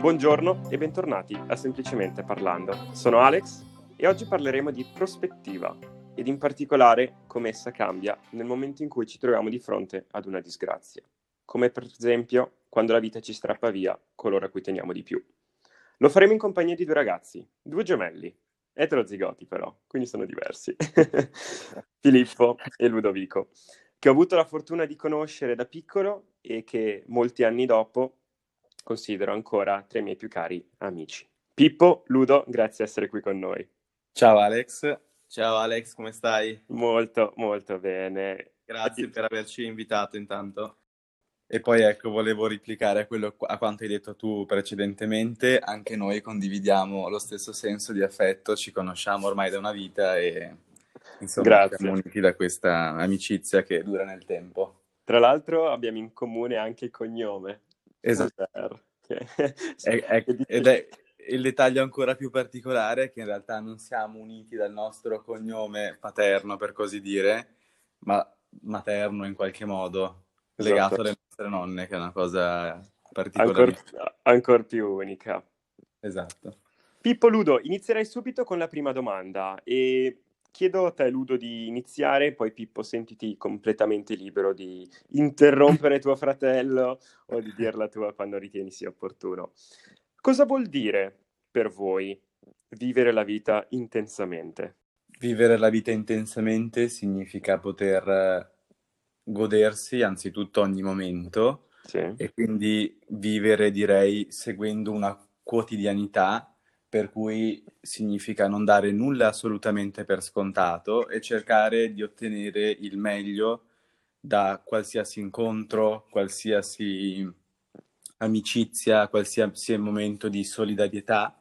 Buongiorno e bentornati a Semplicemente Parlando. Sono Alex e oggi parleremo di prospettiva ed in particolare come essa cambia nel momento in cui ci troviamo di fronte ad una disgrazia, come per esempio quando la vita ci strappa via coloro a cui teniamo di più. Lo faremo in compagnia di due ragazzi, due gemelli, eterozigoti però, quindi sono diversi, Filippo e Ludovico, che ho avuto la fortuna di conoscere da piccolo e che molti anni dopo considero ancora tra i miei più cari amici. Pippo, Ludo, grazie di essere qui con noi. Ciao Alex. Ciao Alex, come stai? Molto, molto bene. Grazie per averci invitato intanto. E poi ecco, volevo replicare a, quello, a quanto hai detto tu precedentemente, anche noi condividiamo lo stesso senso di affetto, ci conosciamo ormai da una vita e insomma Grazie. siamo uniti da questa amicizia che dura nel tempo. Tra l'altro abbiamo in comune anche il cognome. Esatto. È, è, ed è il dettaglio ancora più particolare che in realtà non siamo uniti dal nostro cognome paterno, per così dire, ma materno in qualche modo, legato esatto. alle nostre nonne, che è una cosa particolare. Ancora ancor più unica. Esatto. Pippo Ludo, inizierei subito con la prima domanda e chiedo a te Ludo di iniziare, poi Pippo sentiti completamente libero di interrompere tuo fratello o di dirla tua quando ritieni sia opportuno. Cosa vuol dire per voi vivere la vita intensamente? Vivere la vita intensamente significa poter godersi anzitutto ogni momento sì. e quindi vivere, direi, seguendo una quotidianità per cui significa non dare nulla assolutamente per scontato e cercare di ottenere il meglio da qualsiasi incontro, qualsiasi amicizia, qualsiasi momento di solidarietà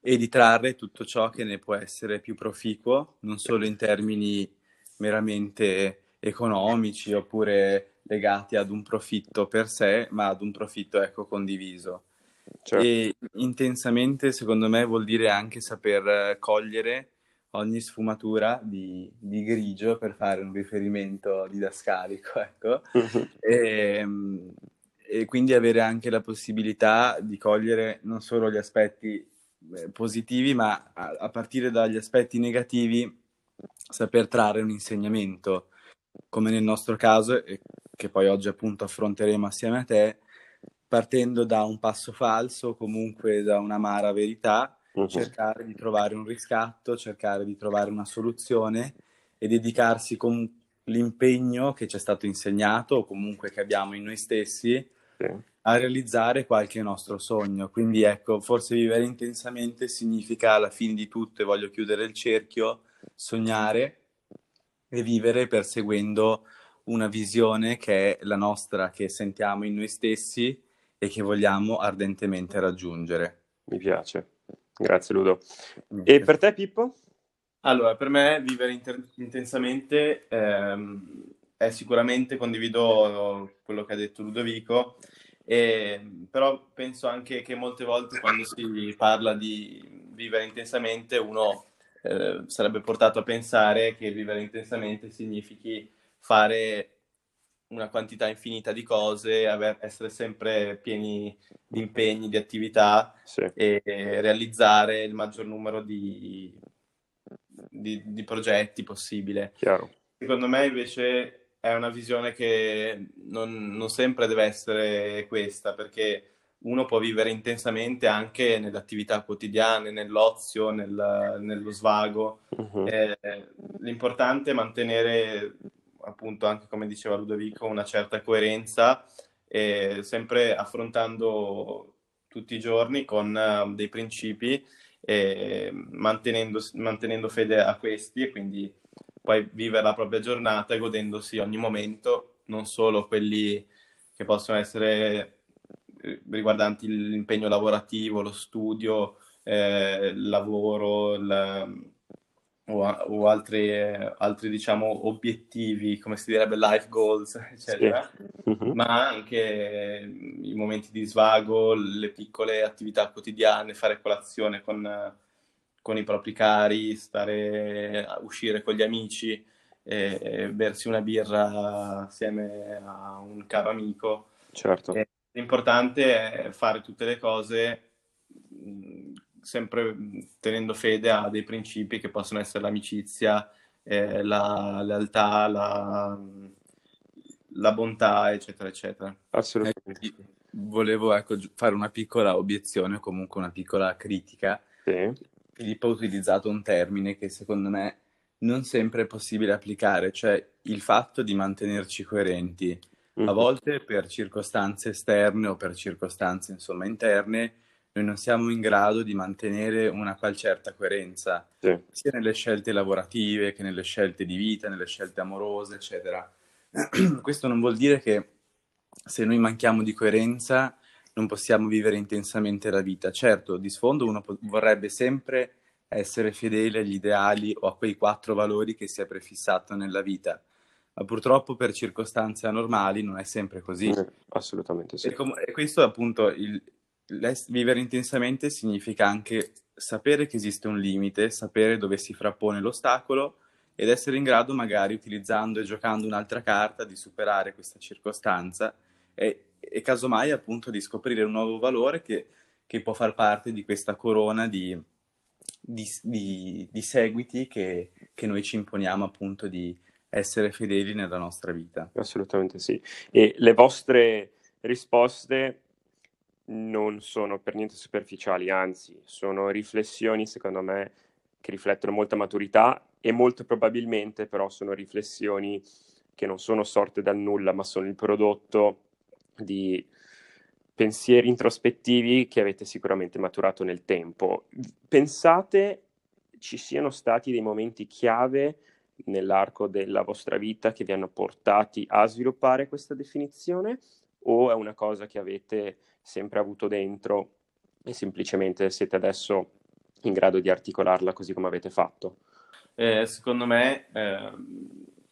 e di trarre tutto ciò che ne può essere più proficuo, non solo in termini meramente economici oppure legati ad un profitto per sé, ma ad un profitto ecco condiviso. Certo. E intensamente, secondo me, vuol dire anche saper cogliere ogni sfumatura di, di grigio per fare un riferimento didascalico, ecco. E, e, quindi avere anche la possibilità di cogliere non solo gli aspetti eh, positivi, ma a, a partire dagli aspetti negativi saper trarre un insegnamento come nel nostro caso, e che poi oggi appunto affronteremo assieme a te, partendo da un passo falso comunque da un'amara verità, uh-huh. cercare di trovare un riscatto, cercare di trovare una soluzione e dedicarsi con l'impegno che ci è stato insegnato o comunque che abbiamo in noi stessi sì. a realizzare qualche nostro sogno. Quindi ecco, forse vivere intensamente significa alla fine di tutto, e voglio chiudere il cerchio, sognare e vivere perseguendo una visione che è la nostra, che sentiamo in noi stessi e che vogliamo ardentemente raggiungere. Mi piace. Grazie Ludo. E per te Pippo? Allora, per me vivere inter- intensamente ehm, è sicuramente, condivido quello che ha detto Ludovico, e, però penso anche che molte volte quando si parla di vivere intensamente uno eh, sarebbe portato a pensare che vivere intensamente significhi fare una quantità infinita di cose, aver, essere sempre pieni di impegni, di attività sì. e realizzare il maggior numero di, di, di progetti possibile. Chiaro. Secondo me invece è una visione che non, non sempre deve essere questa, perché uno può vivere intensamente anche nelle attività quotidiane, nell'ozio, nel, nello svago. Uh-huh. Eh, l'importante è mantenere, appunto, anche come diceva Ludovico, una certa coerenza, eh, sempre affrontando tutti i giorni con uh, dei principi e mantenendo, mantenendo fede a questi e quindi poi vivere la propria giornata godendosi ogni momento, non solo quelli che possono essere riguardanti l'impegno lavorativo, lo studio, eh, il lavoro il, o, o altri, eh, altri, diciamo, obiettivi, come si direbbe, life goals, eccetera, sì. uh-huh. ma anche i momenti di svago, le piccole attività quotidiane, fare colazione con, con i propri cari, stare a uscire con gli amici, e, bersi una birra assieme a un caro amico. Certo. E, L'importante è fare tutte le cose sempre tenendo fede a dei principi che possono essere l'amicizia, eh, la lealtà, la, la, bontà, eccetera, eccetera. Assolutamente. Eh, volevo ecco, fare una piccola obiezione o comunque una piccola critica. Sì. Filippo ha utilizzato un termine che secondo me non sempre è possibile applicare, cioè il fatto di mantenerci coerenti. Mm-hmm. A volte per circostanze esterne o per circostanze insomma interne noi non siamo in grado di mantenere una qual certa coerenza, sì. sia nelle scelte lavorative che nelle scelte di vita, nelle scelte amorose, eccetera. Questo non vuol dire che se noi manchiamo di coerenza non possiamo vivere intensamente la vita. Certo, di sfondo uno po- vorrebbe sempre essere fedele agli ideali o a quei quattro valori che si è prefissato nella vita, ma purtroppo per circostanze anormali non è sempre così. Assolutamente sì. E, com- e questo è appunto il, vivere intensamente significa anche sapere che esiste un limite, sapere dove si frappone l'ostacolo ed essere in grado magari utilizzando e giocando un'altra carta di superare questa circostanza e, e casomai appunto di scoprire un nuovo valore che, che può far parte di questa corona di, di, di, di seguiti che, che noi ci imponiamo appunto di essere fedeli nella nostra vita. Assolutamente sì. E le vostre risposte non sono per niente superficiali, anzi, sono riflessioni, secondo me, che riflettono molta maturità e molto probabilmente però sono riflessioni che non sono sorte dal nulla, ma sono il prodotto di pensieri introspettivi che avete sicuramente maturato nel tempo. Pensate ci siano stati dei momenti chiave nell'arco della vostra vita che vi hanno portati a sviluppare questa definizione o è una cosa che avete sempre avuto dentro e semplicemente siete adesso in grado di articolarla così come avete fatto? Eh, secondo me eh,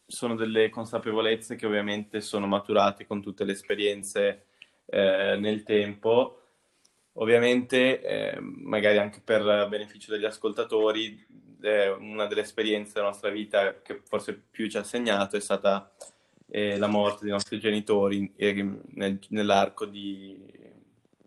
sono delle consapevolezze che ovviamente sono maturate con tutte le esperienze eh, nel tempo. Ovviamente, eh, magari anche per beneficio degli ascoltatori, una delle esperienze della nostra vita che forse più ci ha segnato è stata eh, la morte dei nostri genitori nel, nell'arco di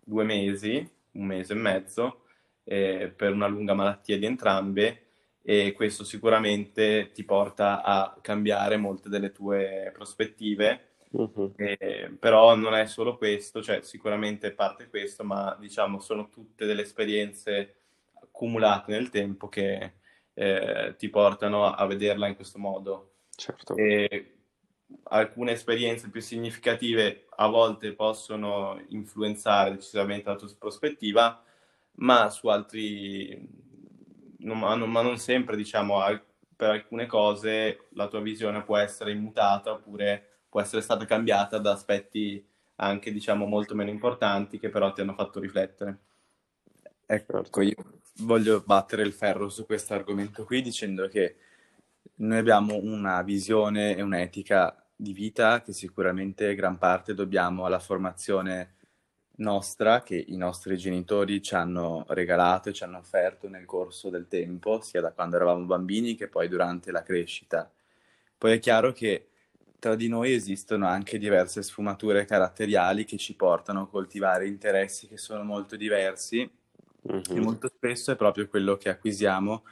due mesi, un mese e mezzo, eh, per una lunga malattia di entrambe e questo sicuramente ti porta a cambiare molte delle tue prospettive. Uh-huh. Eh, però non è solo questo, cioè sicuramente parte questo, ma diciamo sono tutte delle esperienze accumulate nel tempo che eh, ti portano a vederla in questo modo. Certo. E alcune esperienze più significative a volte possono influenzare decisamente la tua prospettiva, ma su altri, non, ma non sempre, diciamo, per alcune cose la tua visione può essere immutata oppure può essere stata cambiata da aspetti anche, diciamo, molto meno importanti che però ti hanno fatto riflettere. Ecco, io voglio battere il ferro su questo argomento qui dicendo che noi abbiamo una visione e un'etica di vita che sicuramente gran parte dobbiamo alla formazione nostra che i nostri genitori ci hanno regalato e ci hanno offerto nel corso del tempo, sia da quando eravamo bambini che poi durante la crescita. Poi è chiaro che tra di noi esistono anche diverse sfumature caratteriali che ci portano a coltivare interessi che sono molto diversi mm-hmm. e molto spesso è proprio quello che acquisiamo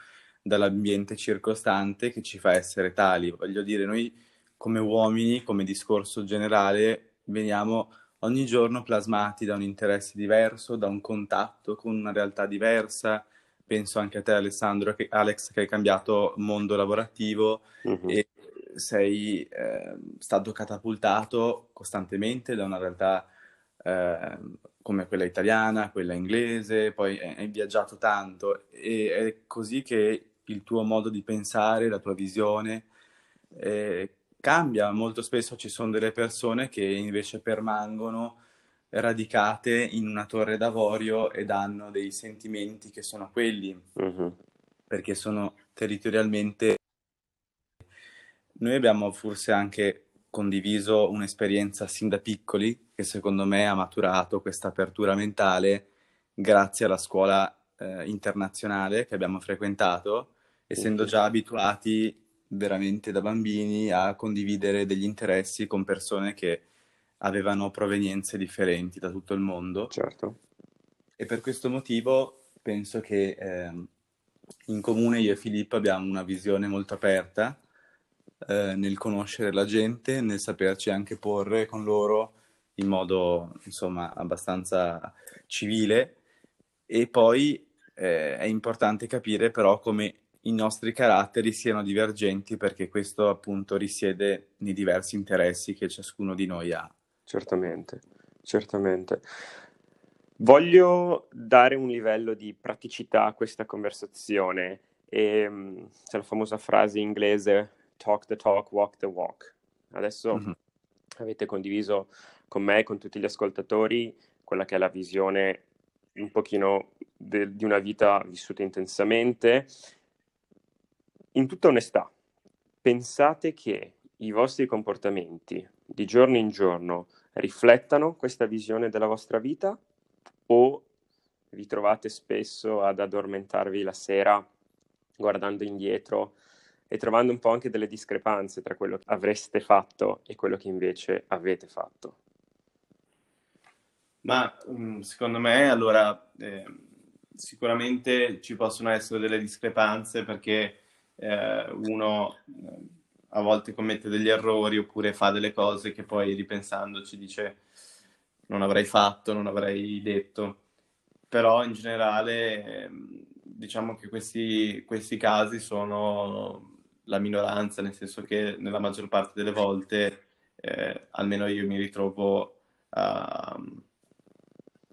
dall'ambiente circostante che ci fa essere tali. Voglio dire, noi come uomini, come discorso generale, veniamo ogni giorno plasmati da un interesse diverso, da un contatto con una realtà diversa. Penso anche a te, Alessandro, che, Alex, che hai cambiato mondo lavorativo uh-huh. e sei eh, stato catapultato costantemente da una realtà eh, come quella italiana, quella inglese, poi hai viaggiato tanto e è così che il tuo modo di pensare, la tua visione eh, cambia. Molto spesso ci sono delle persone che invece permangono radicate in una torre d'avorio ed hanno dei sentimenti che sono quelli, uh-huh. perché sono territorialmente... Noi abbiamo forse anche condiviso un'esperienza sin da piccoli che secondo me ha maturato questa apertura mentale grazie alla scuola eh, internazionale che abbiamo frequentato, essendo già abituati veramente da bambini a condividere degli interessi con persone che avevano provenienze differenti da tutto il mondo. Certo. E per questo motivo penso che eh, in comune io e Filippo abbiamo una visione molto aperta eh, nel conoscere la gente, nel saperci anche porre con loro in modo insomma abbastanza civile e poi eh, è importante capire però come i nostri caratteri siano divergenti perché questo appunto risiede nei diversi interessi che ciascuno di noi ha. Certamente, certamente. Voglio dare un livello di praticità a questa conversazione e mm, c'è la famosa frase inglese talk the talk, walk the walk. Adesso mm-hmm. avete condiviso con me e con tutti gli ascoltatori quella che è la visione un pochino de- di una vita vissuta intensamente in tutta onestà, pensate che i vostri comportamenti di giorno in giorno riflettano questa visione della vostra vita o vi trovate spesso ad addormentarvi la sera guardando indietro e trovando un po' anche delle discrepanze tra quello che avreste fatto e quello che invece avete fatto? Ma mm, secondo me allora eh, sicuramente ci possono essere delle discrepanze perché eh, uno eh, a volte commette degli errori oppure fa delle cose che poi ripensandoci dice non avrei fatto, non avrei detto. Però in generale ehm, diciamo che questi, questi casi sono la minoranza, nel senso che nella maggior parte delle volte, eh, almeno io mi ritrovo a,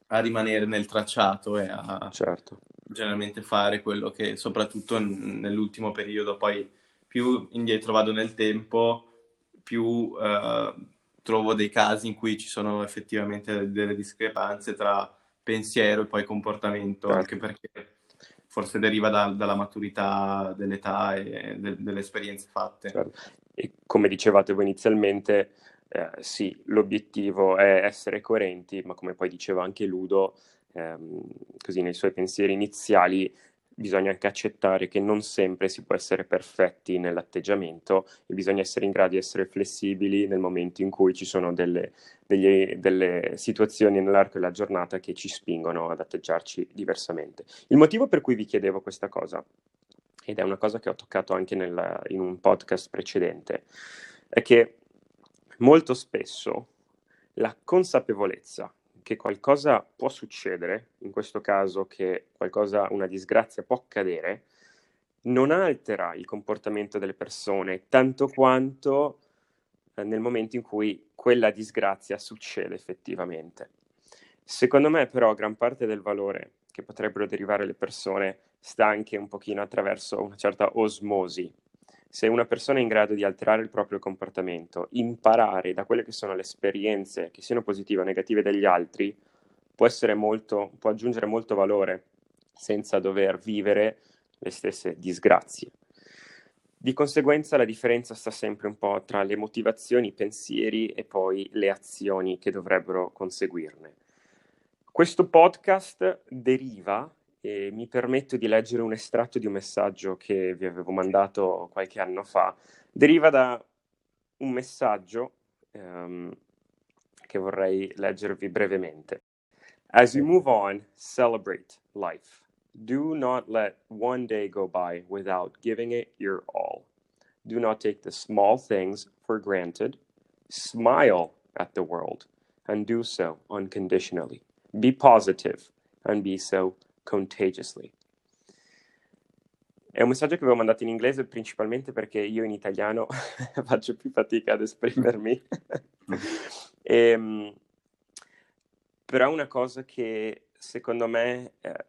a, rimanere nel tracciato e a, certo generalmente fare quello che, soprattutto nell'ultimo periodo, poi più indietro vado nel tempo, più eh, trovo dei casi in cui ci sono effettivamente delle discrepanze tra pensiero e poi comportamento, certo. anche perché forse deriva da, dalla maturità dell'età e de, delle esperienze fatte. Certo. E come dicevate voi inizialmente, eh, sì, l'obiettivo è essere coerenti, ma come poi diceva anche Ludo, ehm, così nei suoi pensieri iniziali, bisogna anche accettare che non sempre si può essere perfetti nell'atteggiamento e bisogna essere in grado di essere flessibili nel momento in cui ci sono delle, degli, delle situazioni nell'arco della giornata che ci spingono ad atteggiarci diversamente. Il motivo per cui vi chiedevo questa cosa, ed è una cosa che ho toccato anche nella, in un podcast precedente, è che molto spesso la consapevolezza che qualcosa può succedere, in questo caso che qualcosa, una disgrazia può accadere, non altera il comportamento delle persone tanto quanto eh, nel momento in cui quella disgrazia succede effettivamente. Secondo me però gran parte del valore che potrebbero derivare le persone sta anche un pochino attraverso una certa osmosi se una persona è in grado di alterare il proprio comportamento, imparare da quelle che sono le esperienze, che siano positive o negative degli altri, può, molto, può aggiungere molto valore senza dover vivere le stesse disgrazie. Di conseguenza la differenza sta sempre un po' tra le motivazioni, i pensieri e poi le azioni che dovrebbero conseguirne. Questo podcast deriva e mi permetto di leggere un estratto di un messaggio che vi avevo mandato qualche anno fa. Deriva da un messaggio um, che vorrei leggervi brevemente. As you move on, celebrate life. Do not let one day go by without giving it your all. Do not take the small things for granted. Smile at the world and do so unconditionally. Be positive and be so contagiously. È un messaggio che avevo mandato in inglese principalmente perché io in italiano faccio più fatica ad esprimermi. e, ehm, però è una cosa che secondo me eh,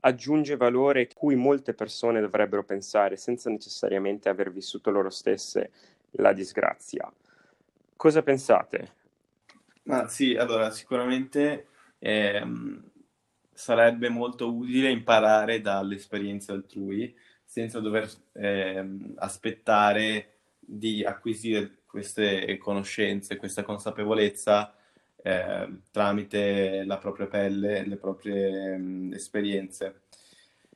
aggiunge valore cui molte persone dovrebbero pensare senza necessariamente aver vissuto loro stesse la disgrazia. Cosa pensate? Ma sì, allora sicuramente ehm, sarebbe molto utile imparare dalle esperienze altrui senza dover eh, aspettare di acquisire queste conoscenze, questa consapevolezza eh, tramite la propria pelle, le proprie mh, esperienze.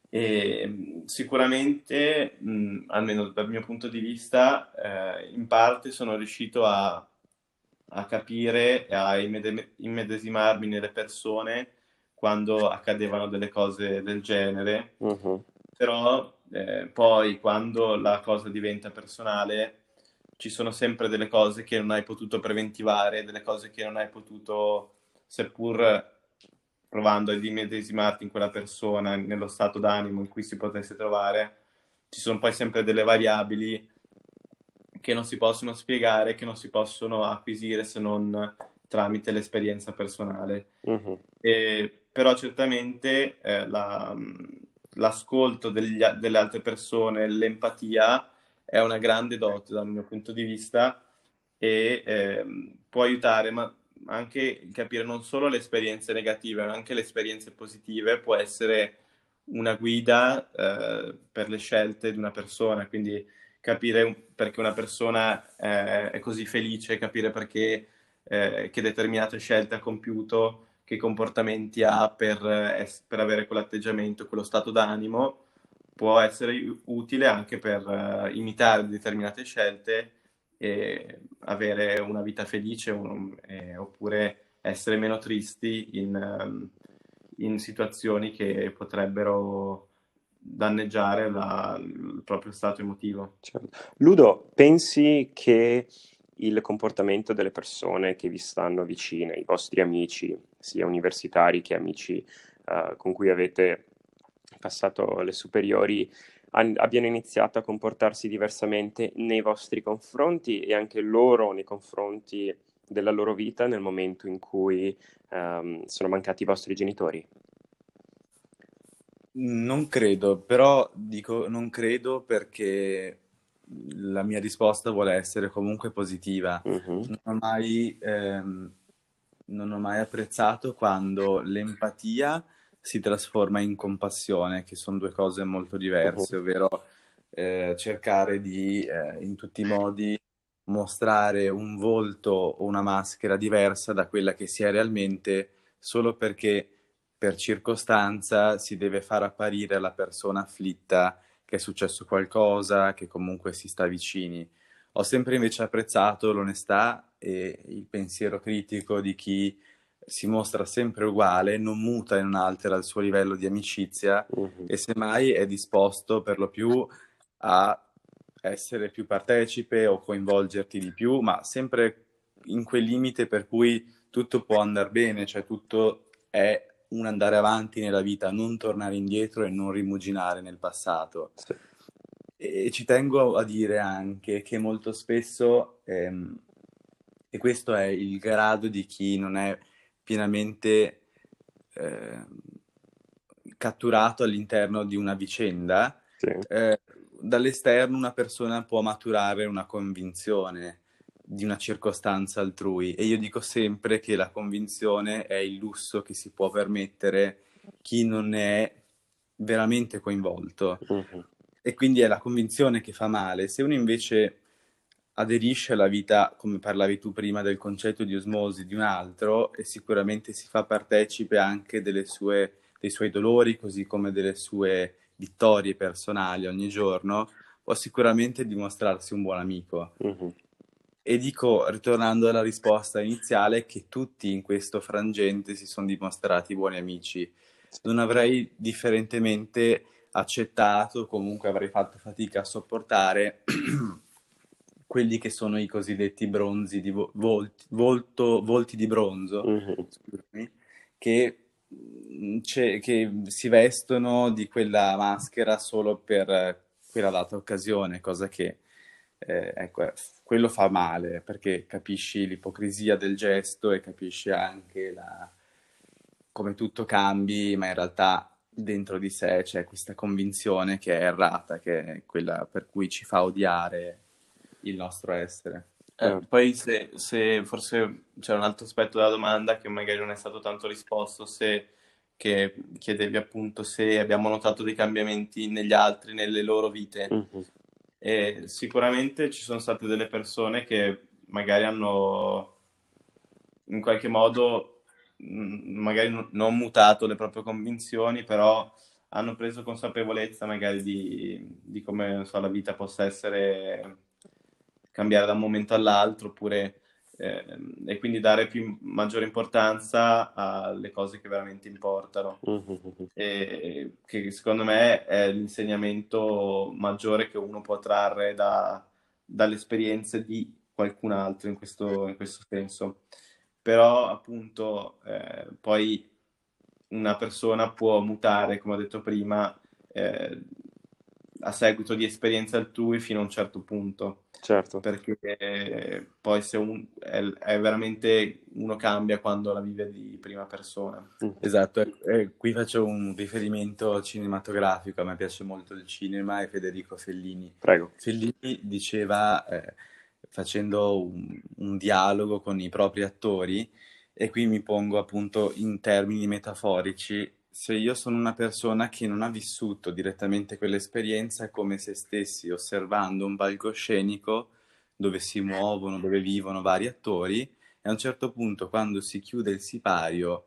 E sicuramente, mh, almeno dal mio punto di vista, eh, in parte sono riuscito a, a capire e a immedesimarmi nelle persone quando accadevano delle cose del genere, uh-huh. però eh, poi quando la cosa diventa personale ci sono sempre delle cose che non hai potuto preventivare, delle cose che non hai potuto, seppur provando ad immedesimarti in quella persona, nello stato d'animo in cui si potesse trovare, ci sono poi sempre delle variabili che non si possono spiegare, che non si possono acquisire se non tramite l'esperienza personale. Uh-huh. E, però certamente eh, la, l'ascolto degli, delle altre persone, l'empatia è una grande dote dal mio punto di vista e eh, può aiutare, ma anche capire non solo le esperienze negative, ma anche le esperienze positive può essere una guida eh, per le scelte di una persona, quindi capire perché una persona eh, è così felice, capire perché eh, che determinate scelte ha compiuto, che comportamenti ha per, eh, per avere quell'atteggiamento, quello stato d'animo, può essere utile anche per uh, imitare determinate scelte e avere una vita felice eh, oppure essere meno tristi in, um, in situazioni che potrebbero danneggiare la, il proprio stato emotivo. Certo. Ludo, pensi che il comportamento delle persone che vi stanno vicine, i vostri amici, sia universitari che amici uh, con cui avete passato le superiori, an- abbiano iniziato a comportarsi diversamente nei vostri confronti e anche loro nei confronti della loro vita nel momento in cui um, sono mancati i vostri genitori? Non credo, però dico non credo perché la mia risposta vuole essere comunque positiva. Uh-huh. Non, ho mai, ehm, non ho mai apprezzato quando l'empatia si trasforma in compassione, che sono due cose molto diverse, ovvero eh, cercare di eh, in tutti i modi mostrare un volto o una maschera diversa da quella che si è realmente solo perché per circostanza si deve far apparire la persona afflitta che è successo qualcosa, che comunque si sta vicini. Ho sempre invece apprezzato l'onestà e il pensiero critico di chi si mostra sempre uguale, non muta e non altera il suo livello di amicizia uh-huh. e semmai è disposto per lo più a essere più partecipe o coinvolgerti di più, ma sempre in quel limite per cui tutto può andare bene, cioè tutto è un andare avanti nella vita, non tornare indietro e non rimuginare nel passato. Sì. E ci tengo a dire anche che molto spesso, ehm, e questo è il grado di chi non è pienamente eh, catturato all'interno di una vicenda, sì. eh, dall'esterno una persona può maturare una convinzione di una circostanza altrui e io dico sempre che la convinzione è il lusso che si può permettere chi non è veramente coinvolto uh-huh. e quindi è la convinzione che fa male. Se uno invece aderisce alla vita, come parlavi tu prima del concetto di osmosi di un altro e sicuramente si fa partecipe anche sue, dei suoi dolori così come delle sue vittorie personali ogni giorno, può sicuramente dimostrarsi un buon amico. Uh-huh. E dico, ritornando alla risposta iniziale, che tutti in questo frangente si sono dimostrati buoni amici. Non avrei differentemente accettato, comunque avrei fatto fatica a sopportare quelli che sono i cosiddetti bronzi di vo- volti, volto, volti di bronzo, uh-huh. scusami, che, mm, che si vestono di quella maschera solo per quella data occasione, cosa che eh, ecco, quello fa male perché capisci l'ipocrisia del gesto e capisci anche la... come tutto cambi, ma in realtà dentro di sé c'è questa convinzione che è errata, che è quella per cui ci fa odiare il nostro essere. Eh, poi se, se, forse c'è un altro aspetto della domanda che magari non è stato tanto risposto, se che chiedevi appunto se abbiamo notato dei cambiamenti negli altri, nelle loro vite. Mm-hmm. E sicuramente ci sono state delle persone che magari hanno in qualche modo mm, magari non mutato le proprie convinzioni, però hanno preso consapevolezza magari di, di come so, la vita possa essere cambiare da un momento all'altro, oppure eh, e quindi dare più, maggiore importanza alle cose che veramente importano. Mm-hmm. E, che secondo me è l'insegnamento maggiore che uno può trarre da, dalle esperienze di qualcun altro in questo, in questo senso. Però appunto eh, poi una persona può mutare, come ho detto prima, eh, a seguito di esperienze altrui fino a un certo punto. Certo. Perché eh, poi se un, è, è, veramente uno cambia quando la vive di prima persona. Mm. Esatto, e, e qui faccio un riferimento cinematografico, a me piace molto il cinema e Federico Fellini. Prego. Fellini diceva, eh, facendo un, un dialogo con i propri attori, e qui mi pongo appunto in termini metaforici, se io sono una persona che non ha vissuto direttamente quell'esperienza, è come se stessi osservando un palcoscenico dove si muovono, dove vivono vari attori e a un certo punto quando si chiude il sipario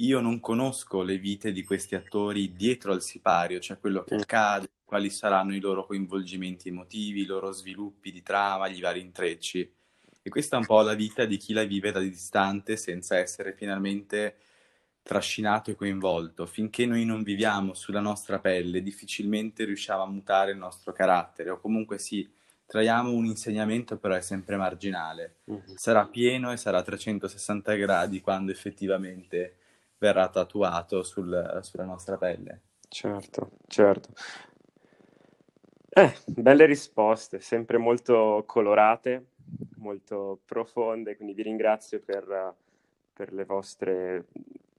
io non conosco le vite di questi attori dietro al sipario, cioè quello che accade, quali saranno i loro coinvolgimenti emotivi, i loro sviluppi di trama, gli vari intrecci. E questa è un po' la vita di chi la vive da distante senza essere finalmente trascinato e coinvolto. Finché noi non viviamo sulla nostra pelle, difficilmente riusciamo a mutare il nostro carattere, o comunque sì, traiamo un insegnamento, però è sempre marginale. Uh-huh. Sarà pieno e sarà a 360 gradi quando effettivamente verrà tatuato sul, sulla nostra pelle. Certo, certo. Eh, belle risposte, sempre molto colorate, molto profonde, quindi vi ringrazio per, per le vostre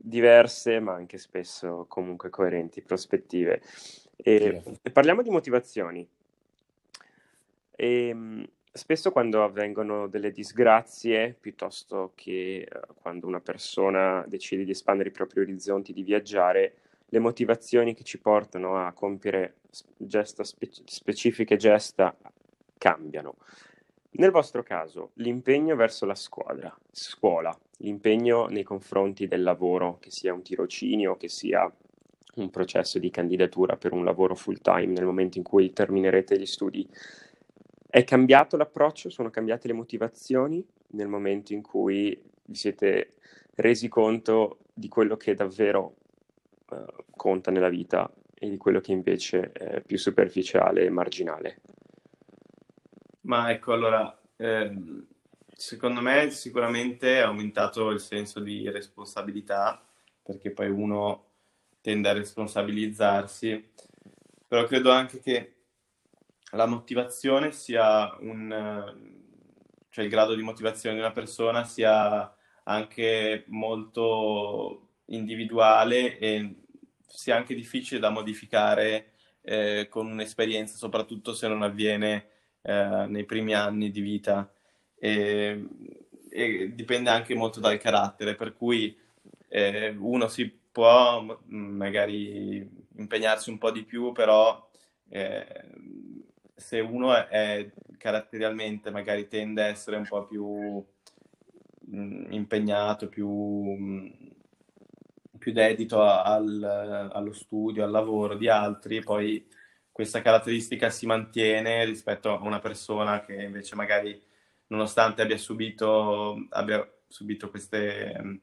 diverse, ma anche spesso comunque coerenti prospettive. E, e parliamo di motivazioni. E, ehm, spesso quando avvengono delle disgrazie, piuttosto che uh, quando una persona decide di espandere i propri orizzonti, di viaggiare, le motivazioni che ci portano a compiere gesta spe- specifiche gesta cambiano. Nel vostro caso, l'impegno verso la squadra, scuola, l'impegno nei confronti del lavoro, che sia un tirocinio, che sia un processo di candidatura per un lavoro full time nel momento in cui terminerete gli studi, è cambiato l'approccio? Sono cambiate le motivazioni nel momento in cui vi siete resi conto di quello che davvero uh, conta nella vita e di quello che invece è più superficiale e marginale? Ma ecco, allora, ehm, secondo me sicuramente ha aumentato il senso di responsabilità, perché poi uno tende a responsabilizzarsi, però credo anche che la motivazione sia un... cioè il grado di motivazione di una persona sia anche molto individuale e sia anche difficile da modificare eh, con un'esperienza, soprattutto se non avviene eh, nei primi anni di vita. E, e, dipende anche molto dal carattere, per cui eh, uno si può magari impegnarsi un po' di più, però eh, se uno è, è, caratterialmente magari tende a essere un po' più mh, impegnato, più, mh, più dedito al, allo studio, al lavoro di altri, poi questa caratteristica si mantiene rispetto a una persona che invece magari nonostante abbia subito, abbia subito queste,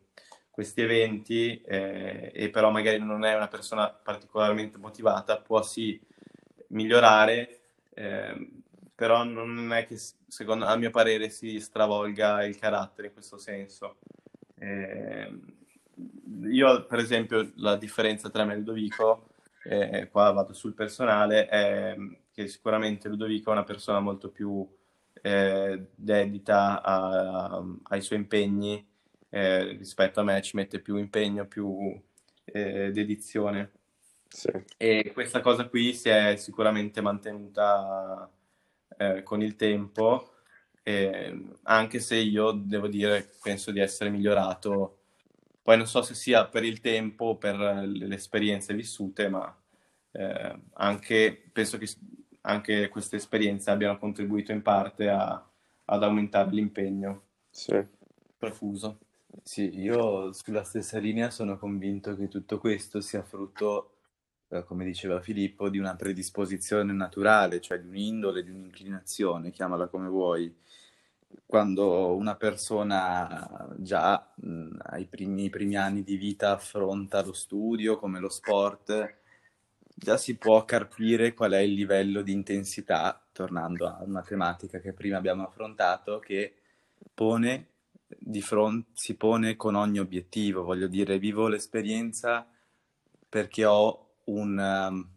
questi eventi eh, e però magari non è una persona particolarmente motivata, può sì migliorare, eh, però non è che secondo a mio parere si stravolga il carattere in questo senso. Eh, io per esempio la differenza tra me e Ludovico eh, qua vado sul personale, è che sicuramente Ludovico è una persona molto più eh, dedita a, ai suoi impegni eh, rispetto a me, ci mette più impegno, più eh, dedizione. Sì. E questa cosa qui si è sicuramente mantenuta eh, con il tempo, anche se io devo dire, penso di essere migliorato poi non so se sia per il tempo o per le esperienze vissute, ma eh, anche, penso che anche queste esperienze abbiano contribuito in parte a, ad aumentare l'impegno sì. profuso. Sì, io sulla stessa linea sono convinto che tutto questo sia frutto, eh, come diceva Filippo, di una predisposizione naturale, cioè di un'indole, di un'inclinazione, chiamala come vuoi. Quando una persona già mh, ai primi, primi, anni di vita affronta lo studio come lo sport, già si può capire qual è il livello di intensità, tornando a una tematica che prima abbiamo affrontato, che pone di fronte, si pone con ogni obiettivo. Voglio dire, vivo l'esperienza perché ho un um,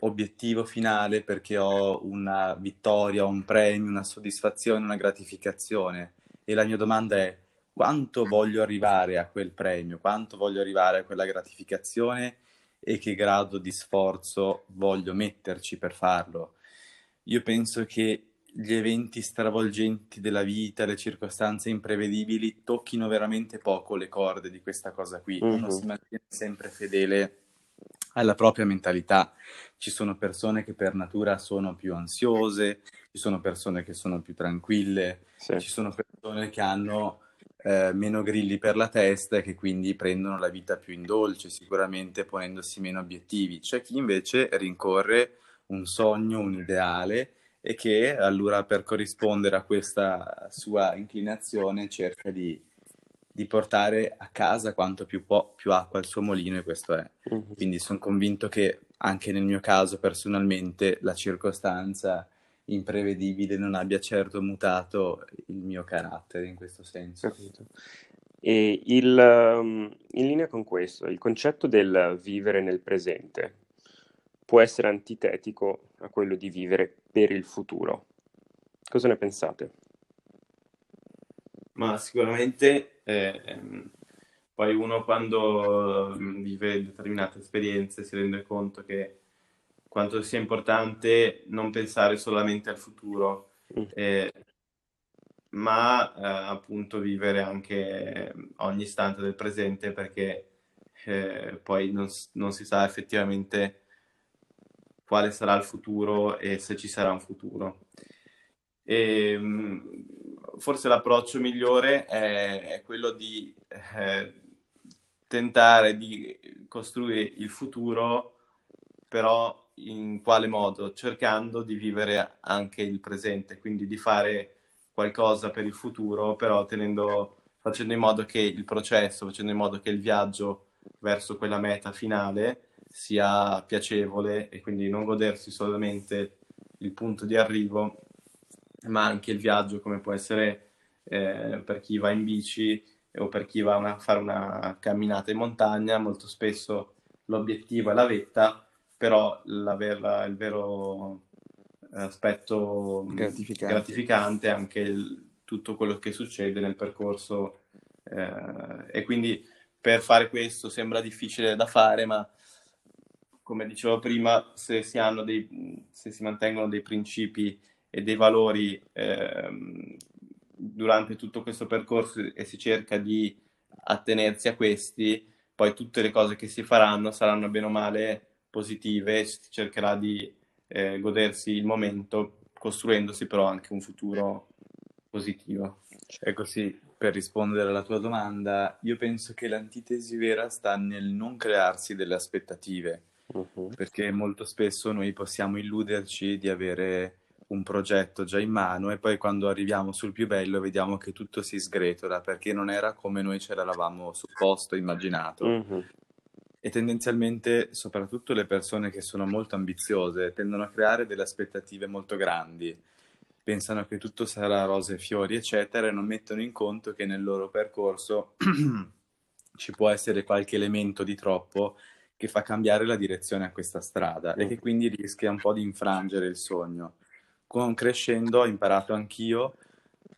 obiettivo finale, perché ho una vittoria, un premio, una soddisfazione, una gratificazione. E la mia domanda è quanto voglio arrivare a quel premio, quanto voglio arrivare a quella gratificazione e che grado di sforzo voglio metterci per farlo. Io penso che gli eventi stravolgenti della vita, le circostanze imprevedibili tocchino veramente poco le corde di questa cosa qui. Mm-hmm. Uno si mantiene sempre fedele alla propria mentalità. Ci sono persone che per natura sono più ansiose, ci sono persone che sono più tranquille, sì. ci sono persone che hanno eh, meno grilli per la testa e che quindi prendono la vita più in dolce, sicuramente ponendosi meno obiettivi. C'è chi invece rincorre un sogno, un ideale e che allora per corrispondere a questa sua inclinazione cerca di, di portare a casa quanto più, po- più, acqua al suo molino e questo è. Mm-hmm. Quindi sono convinto che anche nel mio caso personalmente la circostanza imprevedibile non abbia certo mutato il mio carattere in questo senso. Capito. E il, um, in linea con questo, il concetto del vivere nel presente può essere antitetico a quello di vivere per il futuro. Cosa ne pensate? Ma sicuramente eh, poi uno quando mm, vive determinate esperienze si rende conto che quanto sia importante non pensare solamente al futuro, mm. eh, ma eh, appunto vivere anche ogni istante del presente perché eh, poi non, non, si sa effettivamente quale sarà il futuro e se ci sarà un futuro. E, ehm, forse l'approccio migliore è, è quello di eh, tentare di costruire il futuro, però in quale modo? Cercando di vivere anche il presente, quindi di fare qualcosa per il futuro, però tenendo, facendo in modo che il processo, facendo in modo che il viaggio verso quella meta finale sia piacevole e quindi non godersi solamente il punto di arrivo, ma anche il viaggio come può essere eh, per chi va in bici o per chi va a fare una camminata in montagna, molto spesso l'obiettivo è la vetta, però vera, il vero aspetto gratificante, gratificante è anche il, tutto quello che succede nel percorso eh, e quindi per fare questo sembra difficile da fare, ma come dicevo prima, se si, dei, se si mantengono dei principi e dei valori eh, durante tutto questo percorso e si cerca di attenersi a questi, poi tutte le cose che si faranno saranno bene o male positive, si cercherà di eh, godersi il momento, costruendosi però anche un futuro positivo. Ecco sì, per rispondere alla tua domanda, io penso che l'antitesi vera sta nel non crearsi delle aspettative uh-huh. perché molto spesso noi possiamo illuderci di avere un progetto già in mano e poi quando arriviamo sul più bello vediamo che tutto si sgretola perché non era come noi ce l'eravamo supposto, immaginato. Uh-huh. E tendenzialmente, soprattutto le persone che sono molto ambiziose, tendono a creare delle aspettative molto grandi. Pensano che tutto sarà rose e fiori, eccetera, e non mettono in conto che nel loro percorso ci può essere qualche elemento di troppo che fa cambiare la direzione a questa strada e che quindi rischia un po' di infrangere il sogno. Con crescendo ho imparato anch'io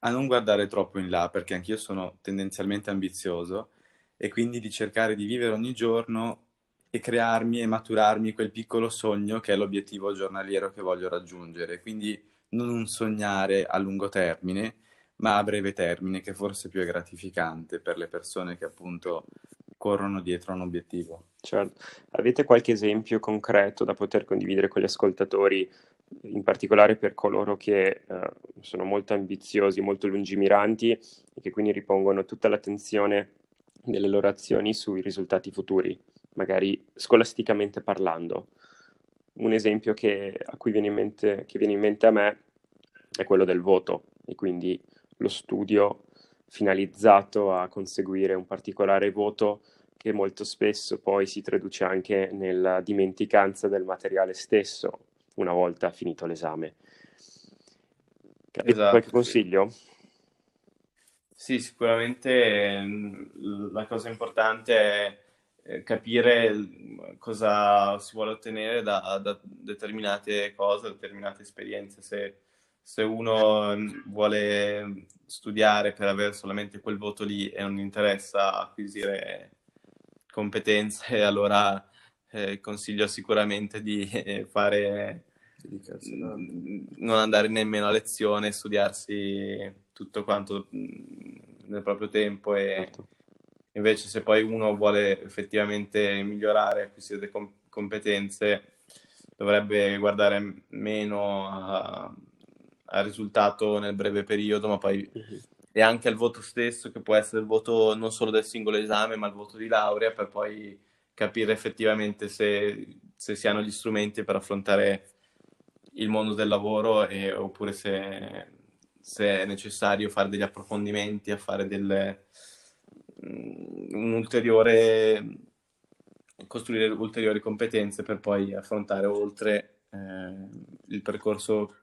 a non guardare troppo in là, perché anch'io sono tendenzialmente ambizioso, e quindi di cercare di vivere ogni giorno e crearmi e maturarmi quel piccolo sogno che è l'obiettivo giornaliero che voglio raggiungere. Quindi non sognare a lungo termine, ma a breve termine, che forse più è gratificante per le persone che appunto corrono dietro a un obiettivo. Certo. Avete qualche esempio concreto da poter condividere con gli ascoltatori, in particolare per coloro che eh, sono molto ambiziosi, molto lungimiranti e che quindi ripongono tutta l'attenzione delle loro azioni sui risultati futuri, magari scolasticamente parlando? Un esempio che, a cui viene in mente, che viene in mente a me è quello del voto e quindi lo studio finalizzato a conseguire un particolare voto che molto spesso poi si traduce anche nella dimenticanza del materiale stesso una volta finito l'esame. Esatto, qualche consiglio? Sì, sicuramente mm, la cosa importante è eh, capire cosa si vuole ottenere da, da determinate cose, determinate esperienze. Se, se, uno vuole studiare per avere solamente quel voto lì e non interessa acquisire competenze, allora eh, consiglio sicuramente di eh, fare non andare nemmeno a lezione, studiarsi tutto quanto nel proprio tempo e certo. Invece se poi uno vuole effettivamente migliorare, acquisire com- competenze, dovrebbe guardare meno al risultato nel breve periodo, ma poi uh-huh. e anche al voto stesso, che può essere il voto non solo del singolo esame, ma il voto di laurea, per poi capire effettivamente se, se si hanno gli strumenti per affrontare il mondo del lavoro e, oppure se, se, è necessario fare degli approfondimenti, a fare delle, un ulteriore costruire ulteriori competenze per poi affrontare oltre eh, il percorso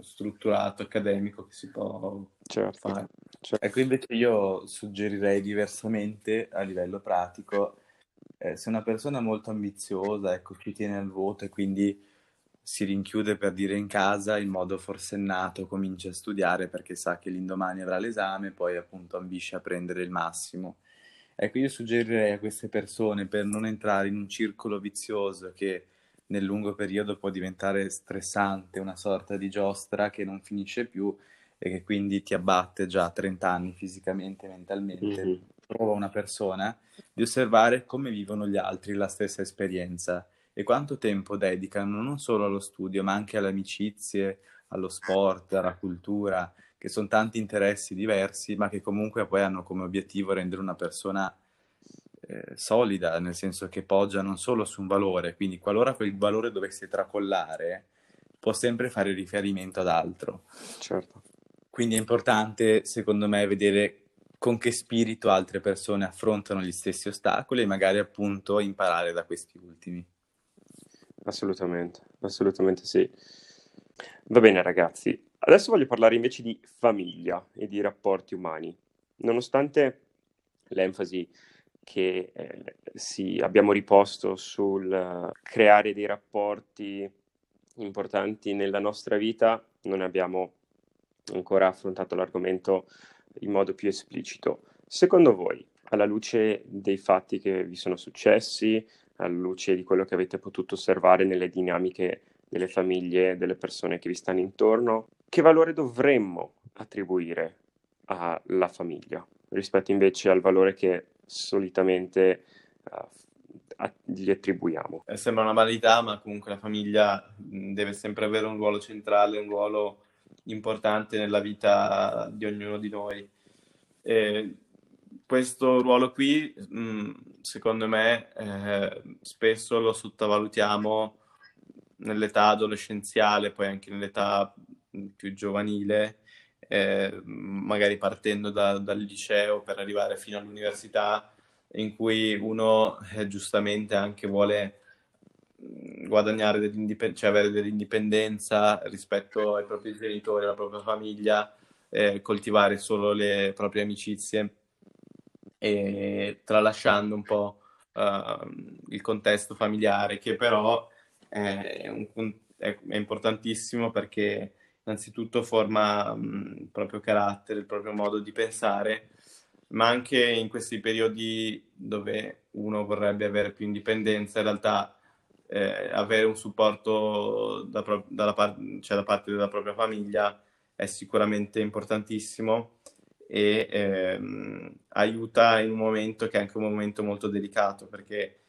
strutturato accademico che si può certo, fare. Certo. Ecco, invece io suggerirei diversamente a livello pratico, eh, se una persona è molto ambiziosa, ecco, ci tiene al voto e quindi si rinchiude per dire in casa in modo forsennato, comincia a studiare perché sa che l'indomani avrà l'esame, poi appunto ambisce a prendere il massimo. Ecco, io suggerirei a queste persone per non entrare in un circolo vizioso che nel lungo periodo può diventare stressante, una sorta di giostra che non finisce più e che quindi ti abbatte già a 30 anni fisicamente mentalmente. Mm-hmm. Prova una persona di osservare come vivono gli altri la stessa esperienza e quanto tempo dedicano non solo allo studio, ma anche alle amicizie, allo sport, alla cultura, che sono tanti interessi diversi, ma che comunque poi hanno come obiettivo rendere una persona eh, solida, nel senso che poggia non solo su un valore, quindi qualora quel valore dovesse tracollare, può sempre fare riferimento ad altro. Certo. Quindi è importante, secondo me, vedere con che spirito altre persone affrontano gli stessi ostacoli e magari appunto imparare da questi ultimi. Assolutamente, assolutamente sì. Va bene ragazzi, adesso voglio parlare invece di famiglia e di rapporti umani. Nonostante l'enfasi che eh, sì, abbiamo riposto sul uh, creare dei rapporti importanti nella nostra vita, non abbiamo ancora affrontato l'argomento in modo più esplicito. Secondo voi, alla luce dei fatti che vi sono successi, alla luce di quello che avete potuto osservare nelle dinamiche delle famiglie, delle persone che vi stanno intorno, che valore dovremmo attribuire alla famiglia rispetto invece al valore che solitamente uh, gli attribuiamo. Eh, sembra una banalità, ma comunque la famiglia deve sempre avere un ruolo centrale, un ruolo importante nella vita di ognuno di noi. E questo ruolo qui, secondo me, eh, spesso lo sottovalutiamo nell'età adolescenziale, poi anche nell'età più giovanile, eh, magari partendo da, dal liceo per arrivare fino all'università, in cui uno eh, giustamente anche vuole guadagnare dell'indipend- cioè avere dell'indipendenza rispetto ai propri genitori, alla propria famiglia, eh, coltivare solo le proprie amicizie e tralasciando un po' uh, il contesto familiare, che però è, un, è importantissimo perché innanzitutto forma um, il proprio carattere, il proprio modo di pensare, ma anche in questi periodi dove uno vorrebbe avere più indipendenza, in realtà eh, avere un supporto da, dalla par- cioè da parte della propria famiglia è sicuramente importantissimo e ehm, aiuta in un momento che è anche un momento molto delicato perché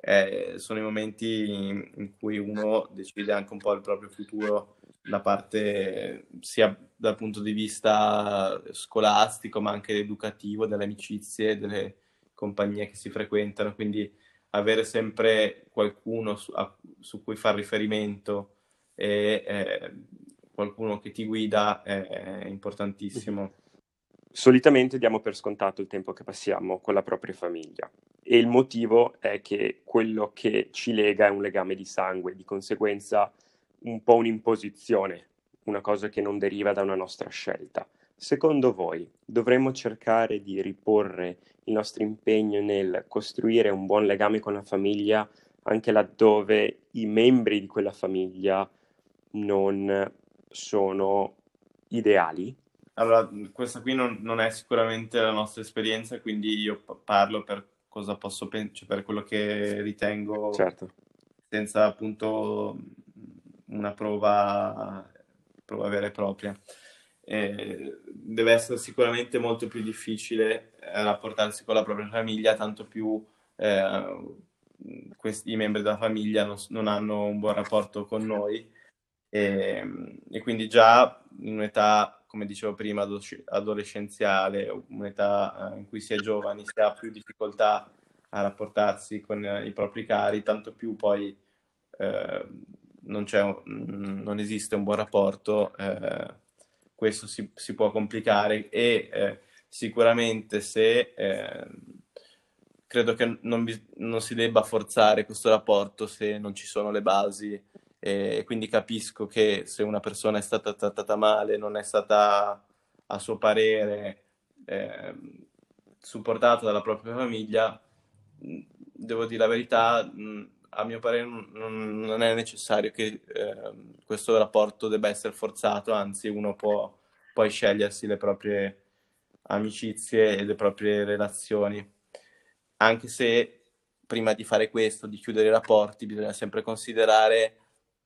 eh, sono i momenti in, in, cui uno decide anche un po' il proprio futuro da parte sia dal punto di vista scolastico ma anche educativo, delle amicizie, delle compagnie che si frequentano, quindi avere sempre qualcuno su, a, su cui far riferimento e eh, qualcuno che ti guida è, è importantissimo. Solitamente diamo per scontato il tempo che passiamo con la propria famiglia e il motivo è che quello che ci lega è un legame di sangue, di conseguenza un po' un'imposizione, una cosa che non deriva da una nostra scelta. Secondo voi dovremmo cercare di riporre il nostro impegno nel costruire un buon legame con la famiglia anche laddove i membri di quella famiglia non sono ideali? Allora, questa qui non, non è sicuramente la nostra esperienza, quindi io parlo per cosa posso pensare, cioè per quello che ritengo, certo. senza appunto una prova, prova vera e propria. Eh, deve essere sicuramente molto più difficile eh, rapportarsi con la propria famiglia, tanto più eh, questi, i membri della famiglia non, non, hanno un buon rapporto con noi e, e, quindi già in un'età, come dicevo prima, adolescenziale, un'età eh, in cui si è giovani, si ha più difficoltà a rapportarsi con i propri cari, tanto più poi eh, non, non, esiste un buon rapporto, eh, questo si, si, può complicare e eh, sicuramente se eh, credo che non, bi- non, si debba forzare questo rapporto se non ci sono le basi e quindi capisco che se una persona è stata trattata male, non è stata a suo parere eh, supportata dalla propria famiglia, devo dire la verità, a mio parere non, non è necessario che eh, questo rapporto debba essere forzato, anzi uno può poi scegliersi le proprie amicizie e le proprie relazioni. Anche se prima di fare questo, di chiudere i rapporti, bisogna sempre considerare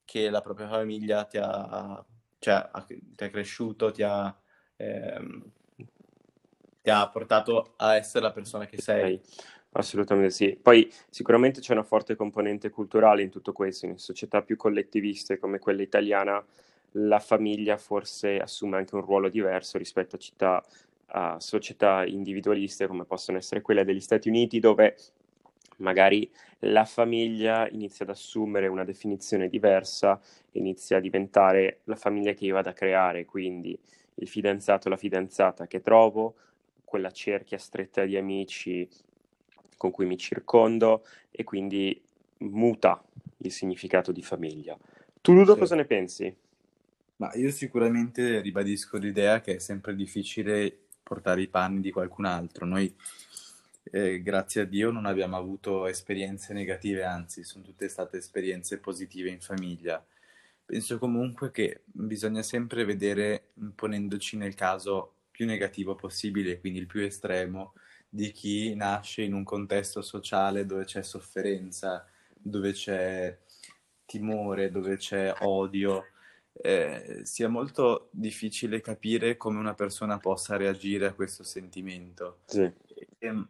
che la propria famiglia ti ha, cioè, ti ha cresciuto, ti ha, ehm, ti ha portato a essere la persona che sei. Assolutamente sì. Poi sicuramente c'è una forte componente culturale in tutto questo. In società più collettiviste come quella italiana, la famiglia forse assume anche un ruolo diverso rispetto a, città, a società individualiste come possono essere quelle degli Stati Uniti, dove magari la famiglia inizia ad assumere una definizione diversa, inizia a diventare la famiglia che io vado a creare, quindi il fidanzato la fidanzata che trovo, quella cerchia stretta di amici con cui mi circondo e quindi muta il significato di famiglia. Tu Ludo sì. cosa ne pensi? Ma io sicuramente ribadisco l'idea che è sempre difficile portare i panni di qualcun altro. Noi, eh, grazie a Dio, non abbiamo avuto esperienze negative, anzi, sono tutte state esperienze positive in famiglia. Penso comunque che bisogna sempre vedere, ponendoci nel caso più negativo possibile, quindi il più estremo, di chi nasce in un contesto sociale dove c'è sofferenza, dove c'è timore, dove c'è odio, eh, sia molto difficile capire come una persona possa reagire a questo sentimento. Sì. E, ehm,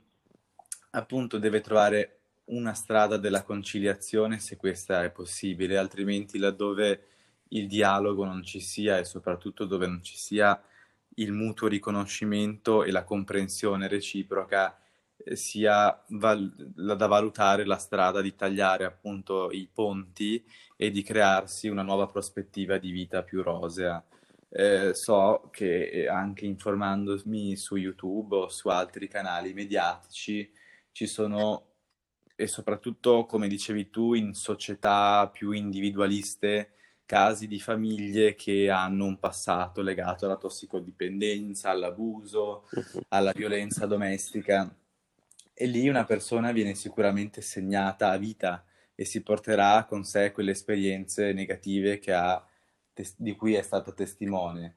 appunto deve trovare una strada della conciliazione se questa è possibile, altrimenti laddove il dialogo non ci sia e soprattutto dove non ci sia il mutuo riconoscimento e la comprensione reciproca eh, sia val- da valutare la strada di tagliare appunto i ponti e di crearsi una nuova prospettiva di vita più rosea. Eh, so che eh, anche informandomi su YouTube o su altri canali mediatici ci sono, e soprattutto come dicevi tu, in società più individualiste, casi di famiglie che hanno un passato legato alla tossicodipendenza, all'abuso, alla violenza domestica. E lì una persona viene sicuramente segnata a vita e si porterà con sé quelle esperienze negative ha, di cui è stata testimone.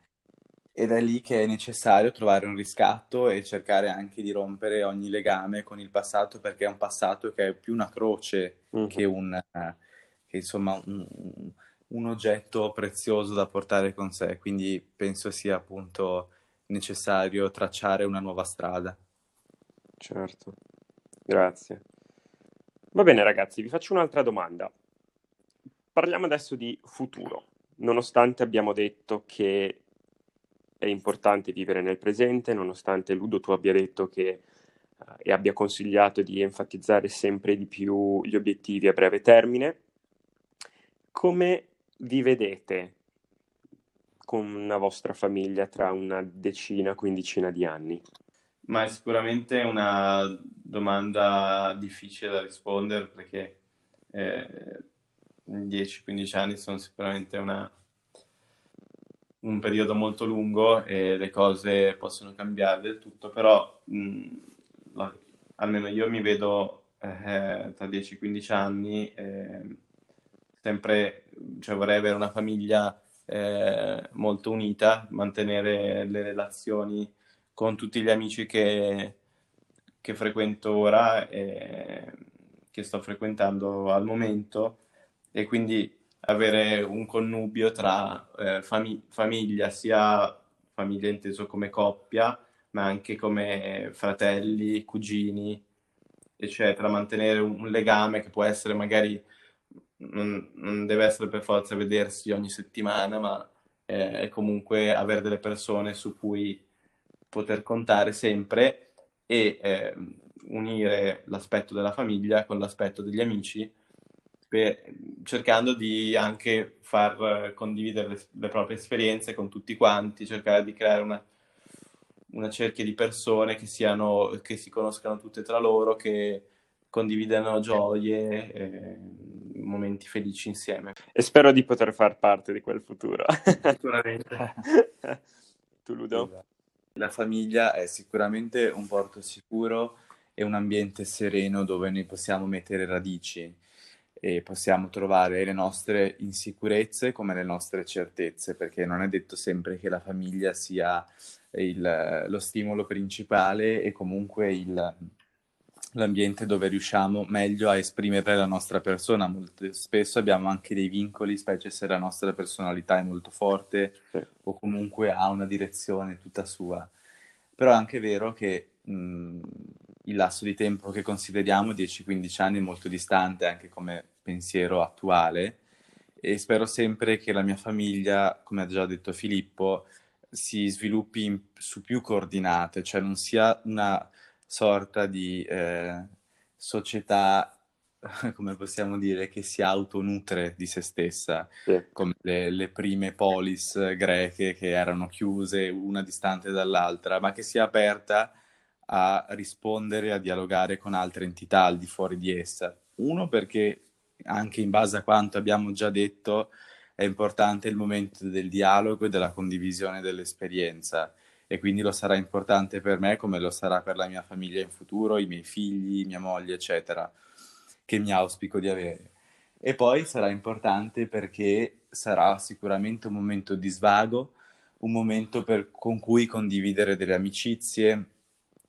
Ed è lì che è necessario trovare un riscatto e cercare anche di rompere ogni legame con il passato, perché è un passato che è più una croce uh-huh. che un, che, insomma, un, un oggetto prezioso da portare con sé, quindi penso sia appunto necessario tracciare una nuova strada. Certo, grazie. Va bene ragazzi, vi faccio un'altra domanda. Parliamo adesso di futuro. Nonostante abbiamo detto che è importante vivere nel presente, nonostante Ludo tu abbia detto che uh, e abbia consigliato di enfatizzare sempre di più gli obiettivi a breve termine, come vi vedete con una vostra famiglia tra una decina, quindicina di anni? Ma è sicuramente una domanda difficile da rispondere perché eh, 10-15 anni sono sicuramente una, un periodo molto lungo e le cose possono cambiare del tutto, però mh, la, almeno io mi vedo eh, tra 10-15 anni eh, sempre, cioè vorrei avere una famiglia eh, molto unita, mantenere le relazioni con tutti gli amici che, che frequento ora e che sto frequentando al momento. E quindi avere un connubio tra eh, fami- famiglia, sia famiglia inteso come coppia, ma anche come fratelli, cugini, eccetera, mantenere un, un legame che può essere magari, non, non, deve essere per forza vedersi ogni settimana, ma eh, comunque avere delle persone su cui poter contare sempre e eh, unire l'aspetto della famiglia con l'aspetto degli amici, per, cercando di anche far condividere le, le, proprie esperienze con tutti quanti, cercare di creare una, una cerchia di persone che, siano, che si conoscano tutte tra loro, che condividano gioie, eh, momenti felici insieme. E spero di poter far parte di quel futuro. Sicuramente. tu, Ludo? La famiglia è sicuramente un porto sicuro e un ambiente sereno dove noi possiamo mettere radici e possiamo trovare le nostre insicurezze come le nostre certezze, perché non è detto sempre che la famiglia sia il, lo stimolo principale e comunque il, l'ambiente dove riusciamo meglio a esprimere la nostra persona. Molto spesso abbiamo anche dei vincoli, specie se la nostra personalità è molto forte sì. o comunque ha una direzione tutta sua. Però è anche vero che mh, il lasso di tempo che consideriamo, 10-15 anni, è molto distante anche come pensiero attuale e spero sempre che la mia famiglia, come ha già detto Filippo, si sviluppi in, su più coordinate, cioè non sia una sorta di eh, società, come possiamo dire, che si autonutre di se stessa, sì. come le, le, prime polis greche che erano chiuse una distante dall'altra, ma che sia aperta a rispondere, a dialogare con altre entità al di fuori di essa. Uno perché anche in base a quanto abbiamo già detto, è importante il momento del dialogo e della condivisione dell'esperienza e quindi lo sarà importante per me come lo sarà per la mia famiglia in futuro, i miei figli, mia moglie, eccetera, che mi auspico di avere. E poi sarà importante perché sarà sicuramente un momento di svago, un momento per, con cui condividere delle amicizie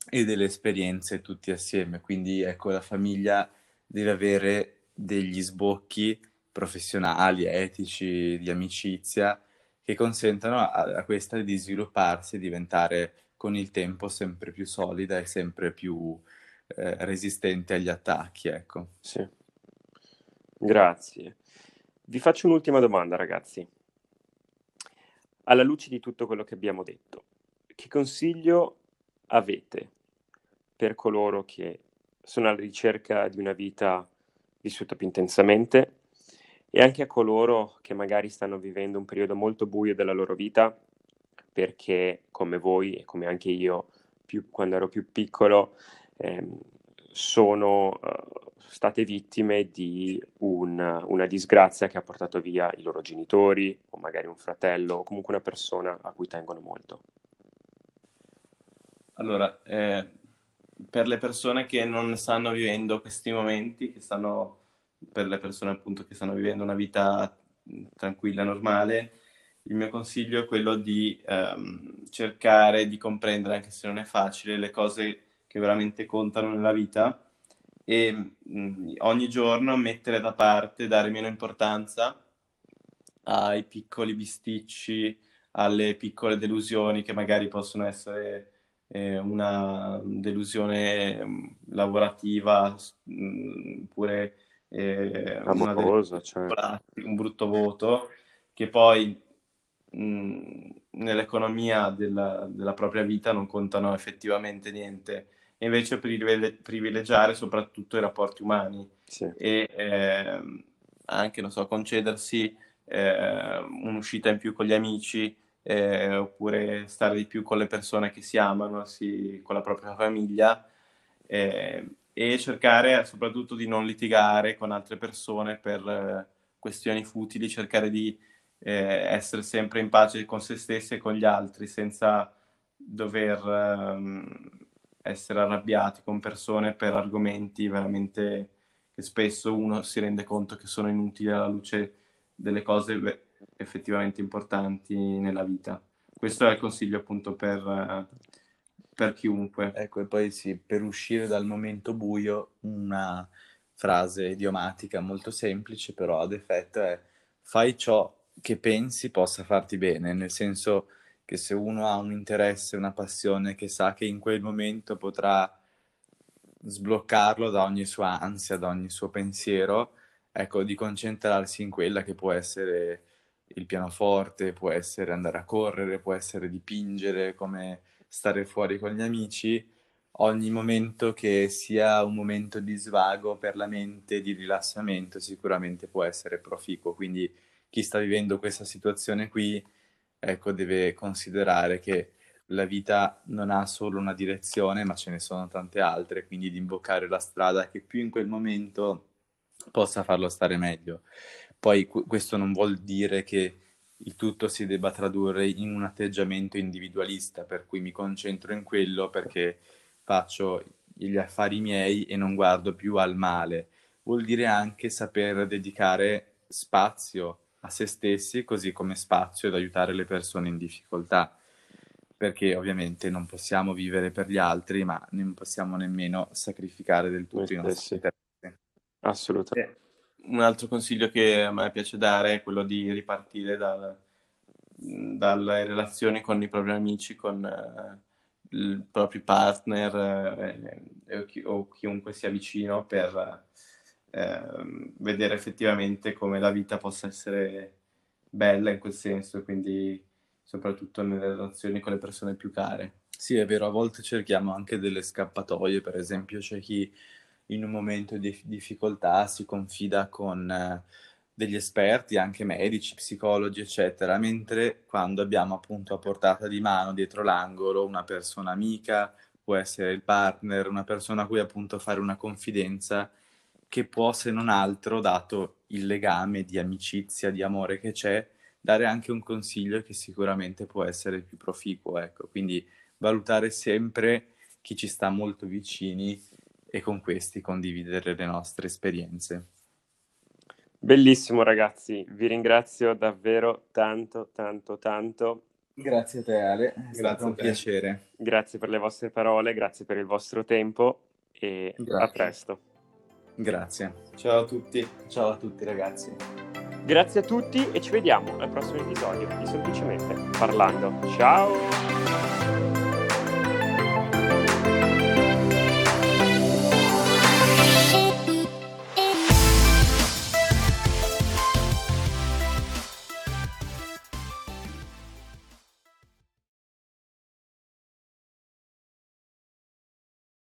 e delle esperienze tutti assieme. Quindi ecco, la famiglia deve avere degli sbocchi professionali, etici, di amicizia che consentano a, a questa di svilupparsi e diventare con il tempo sempre più solida e sempre più eh, resistente agli attacchi. Ecco. Sì. Grazie. Vi faccio un'ultima domanda, ragazzi. Alla luce di tutto quello che abbiamo detto, che consiglio avete per coloro che sono alla ricerca di una vita vissuta più intensamente e anche a coloro che magari stanno vivendo un periodo molto buio della loro vita, perché come voi e come anche io, più, quando ero più piccolo, ehm, sono uh, state vittime di un, una disgrazia che ha portato via i loro genitori o magari un fratello o comunque una persona a cui tengono molto. Allora, eh, per le persone che non stanno vivendo questi momenti, che stanno per le persone appunto che stanno vivendo una vita tranquilla, normale, il mio consiglio è quello di ehm, cercare di comprendere, anche se non è facile, le cose che veramente contano nella vita e mh, ogni giorno mettere da parte, dare meno importanza ai piccoli bisticci, alle piccole delusioni che magari possono essere eh, una delusione lavorativa, mh, oppure eh, Amorosa, cioè. un brutto voto, che poi mh, nell'economia della, della, propria vita non contano effettivamente niente, e invece privilegiare soprattutto i rapporti umani sì. e eh, anche, non so, concedersi eh, un'uscita in più con gli amici, eh, oppure stare di più con le persone che si amano, si, con la propria famiglia eh, e cercare soprattutto di non litigare con altre persone per eh, questioni futili, cercare di eh, essere sempre in pace con se stessi e con gli altri senza dover ehm, essere arrabbiati con persone per argomenti veramente che spesso uno si rende conto che sono inutili alla luce delle cose effettivamente importanti nella vita. Questo è il consiglio appunto per, per chiunque. Ecco, e poi sì, per uscire dal momento buio, una frase idiomatica molto semplice, però ad effetto è fai ciò che pensi possa farti bene, nel senso che se uno ha un interesse, una passione che sa che in quel momento potrà sbloccarlo da ogni sua ansia, da ogni suo pensiero, ecco, di concentrarsi in quella che può essere il pianoforte, può essere andare a correre, può essere dipingere, come stare fuori con gli amici, ogni momento che sia un momento di svago per la mente, di rilassamento, sicuramente può essere proficuo. Quindi chi sta vivendo questa situazione qui, ecco, deve considerare che la vita non ha solo una direzione, ma ce ne sono tante altre, quindi di imboccare la strada che più in quel momento possa farlo stare meglio. Poi questo non vuol dire che il tutto si debba tradurre in un atteggiamento individualista, per cui mi concentro in quello perché faccio gli affari miei e non guardo più al male. Vuol dire anche saper dedicare spazio a se stessi, così come spazio ad aiutare le persone in difficoltà, perché ovviamente non possiamo vivere per gli altri, ma non possiamo nemmeno sacrificare del tutto i nostri interessi. Assolutamente un altro consiglio che a me piace dare è quello di ripartire dal, dalle relazioni con i propri amici, con eh, i propri partner eh, o chiunque sia vicino per eh, vedere effettivamente come la vita possa essere bella in quel senso, quindi soprattutto nelle relazioni con le persone più care. Sì, è vero, a volte cerchiamo anche delle scappatoie, per esempio c'è chi in un momento di difficoltà si confida con eh, degli esperti, anche medici, psicologi, eccetera, mentre quando abbiamo appunto a portata di mano dietro l'angolo una persona amica, può essere il partner, una persona a cui appunto fare una confidenza che può, se non altro, dato il legame di amicizia, di amore che c'è, dare anche un consiglio che sicuramente può essere più proficuo, ecco. Quindi valutare sempre chi ci sta molto vicini e con questi condividere le nostre esperienze. Bellissimo ragazzi, vi ringrazio davvero tanto, tanto, tanto. Grazie a te Ale, è grazie stato un piacere. Grazie per le vostre parole, grazie per il vostro tempo e grazie. a presto. Grazie. Ciao a tutti. Ciao a tutti ragazzi. Grazie a tutti e ci vediamo al prossimo episodio di Semplicemente Parlando. Ciao!